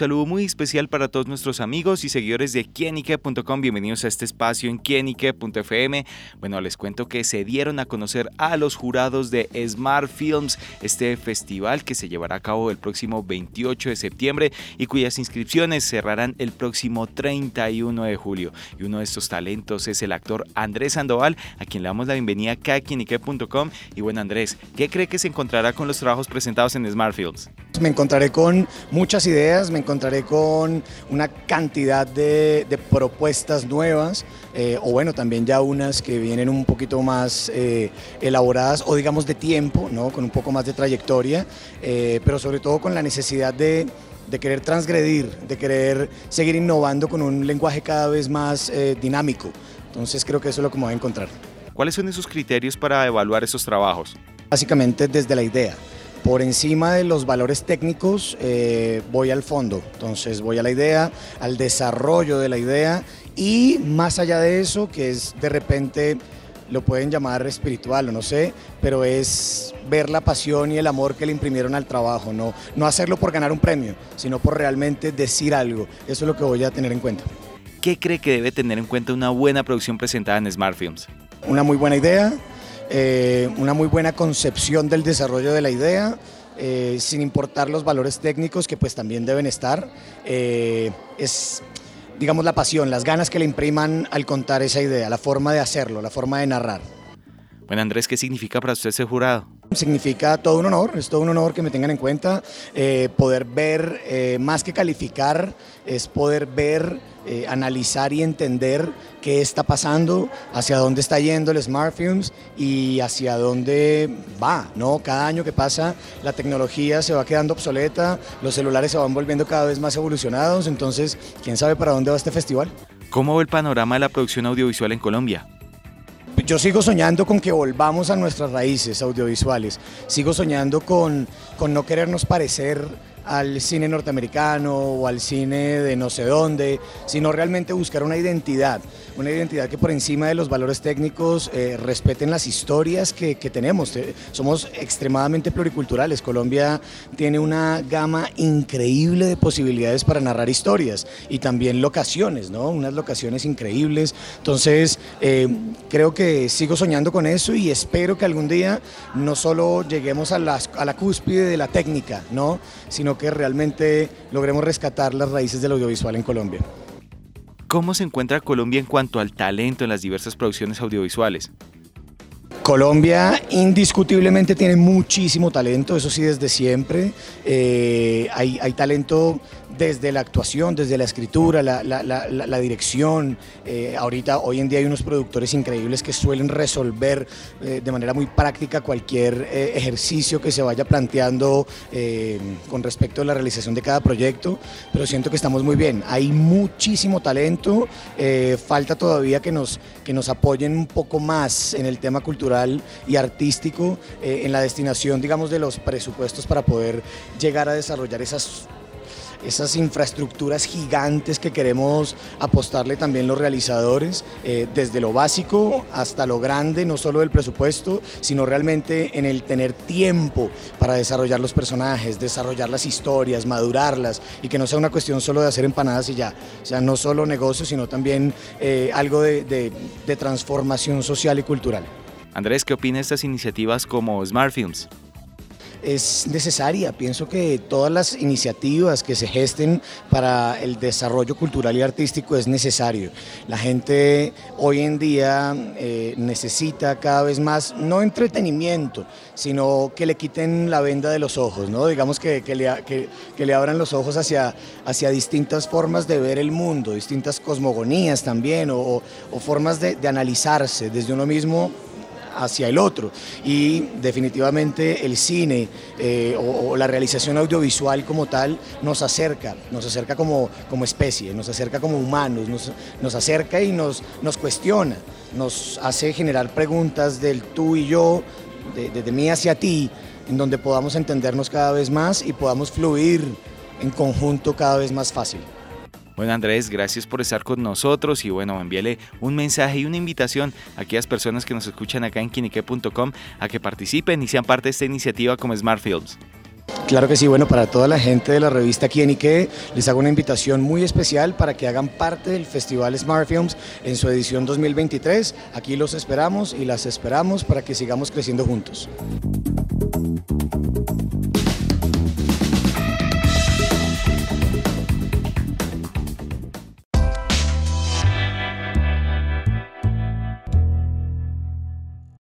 saludo muy especial para todos nuestros amigos y seguidores de Kienike.com. Bienvenidos a este espacio en Kienike.fm. Bueno, les cuento que se dieron a conocer a los jurados de Smart Films, este festival que se llevará a cabo el próximo 28 de septiembre y cuyas inscripciones cerrarán el próximo 31 de julio. Y uno de estos talentos es el actor Andrés Sandoval, a quien le damos la bienvenida acá a Kienike.com. Y bueno, Andrés, ¿qué cree que se encontrará con los trabajos presentados en Smart Films? Me encontraré con muchas ideas, me encontraré con una cantidad de, propuestas nuevas, eh, o bueno, también ya unas que vienen un poquito más eh, elaboradas, o digamos de tiempo, ¿no? con un poco más de trayectoria, eh, pero sobre todo con la necesidad de, de querer transgredir, de querer seguir innovando con un lenguaje cada vez más dinámico. Entonces creo que eso es lo que me voy a encontrar. ¿Cuáles son esos criterios para evaluar esos trabajos? Básicamente desde la idea. Por encima de los valores técnicos eh, voy al fondo, entonces voy a la idea, al desarrollo de la idea y más allá de eso, que es de repente lo pueden llamar espiritual o no sé, pero es ver la pasión y el amor que le imprimieron al trabajo, no, no hacerlo por ganar un premio, sino por realmente decir algo. Eso es lo que voy a tener en cuenta. ¿Qué cree que debe tener en cuenta una buena producción presentada en Smart Films? Una muy buena idea, eh, una muy buena concepción del desarrollo de la idea, eh, sin importar los valores técnicos que pues también deben estar. Eh, es, digamos, la pasión, las ganas que le impriman al contar esa idea, la forma de hacerlo, la forma de narrar. Bueno, Andrés, ¿qué significa para usted ser jurado? Significa todo un honor, es todo un honor que me tengan en cuenta, poder ver, más que calificar, es poder ver eh, analizar y entender qué está pasando, hacia dónde está yendo el Smart Films y hacia dónde va. ¿no? Cada año que pasa la tecnología se va quedando obsoleta, los celulares se van volviendo cada vez más evolucionados, entonces quién sabe para dónde va este festival. ¿Cómo ve el panorama de la producción audiovisual en Colombia? Yo sigo soñando con que volvamos a nuestras raíces audiovisuales, sigo soñando con, con no querernos parecer al cine norteamericano o al cine de no sé dónde, sino realmente buscar una identidad, una identidad que por encima de los valores técnicos eh, respeten las historias que, tenemos. Eh, somos extremadamente pluriculturales. Colombia tiene una gama increíble de posibilidades para narrar historias y también locaciones, ¿no? Unas locaciones increíbles. Entonces, eh, creo que sigo soñando con eso y espero que algún día no solo lleguemos a, a la cúspide de la técnica, ¿no? sino que realmente logremos rescatar las raíces del audiovisual en Colombia. ¿Cómo se encuentra Colombia en cuanto al talento en las diversas producciones audiovisuales? Colombia indiscutiblemente tiene muchísimo talento, eso sí desde siempre. Eh, hay, hay, talento desde la actuación, desde la escritura, la, dirección. Eh, ahorita, hoy en día hay unos productores increíbles que suelen resolver eh, de manera muy práctica cualquier ejercicio que se vaya planteando con respecto a la realización de cada proyecto, pero siento que estamos muy bien. Hay muchísimo talento, falta todavía que nos, que nos apoyen un poco más en el tema cultural y artístico, en la destinación, digamos, de los presupuestos para poder llegar a desarrollar esas esas infraestructuras gigantes que queremos apostarle también los realizadores, eh, desde lo básico hasta lo grande, no solo del presupuesto, sino realmente en el tener tiempo para desarrollar los personajes, desarrollar las historias, madurarlas y que no sea una cuestión solo de hacer empanadas y ya, o sea, no solo negocio, sino también eh, algo de, de transformación social y cultural. Andrés, ¿qué opina de estas iniciativas como Smart Films? es necesaria. Pienso que todas las iniciativas que se gesten para el desarrollo cultural y artístico es necesario. La gente hoy en día eh, necesita cada vez más, no entretenimiento, sino que le quiten la venda de los ojos, ¿no? digamos que, que, le, abran los ojos hacia, hacia distintas formas de ver el mundo, distintas cosmogonías también, o, formas de analizarse desde uno mismo hacia el otro. Y definitivamente el cine eh, o, la realización audiovisual como tal nos acerca, nos acerca como, como especie, nos acerca como humanos, nos, acerca y nos, nos cuestiona, nos hace generar preguntas del tú y yo, de, de mí hacia ti, en donde podamos entendernos cada vez más y podamos fluir en conjunto cada vez más fácil. Bueno Andrés, gracias por estar con nosotros y bueno, envíale un mensaje y una invitación a aquellas personas que nos escuchan acá en quinique.com a que participen y sean parte de esta iniciativa como Smart Films. Claro que sí, bueno, para toda la gente de la revista Quién les hago una invitación muy especial para que hagan parte del Festival Smart Films en su edición 2023. Aquí los esperamos y las esperamos para que sigamos creciendo juntos.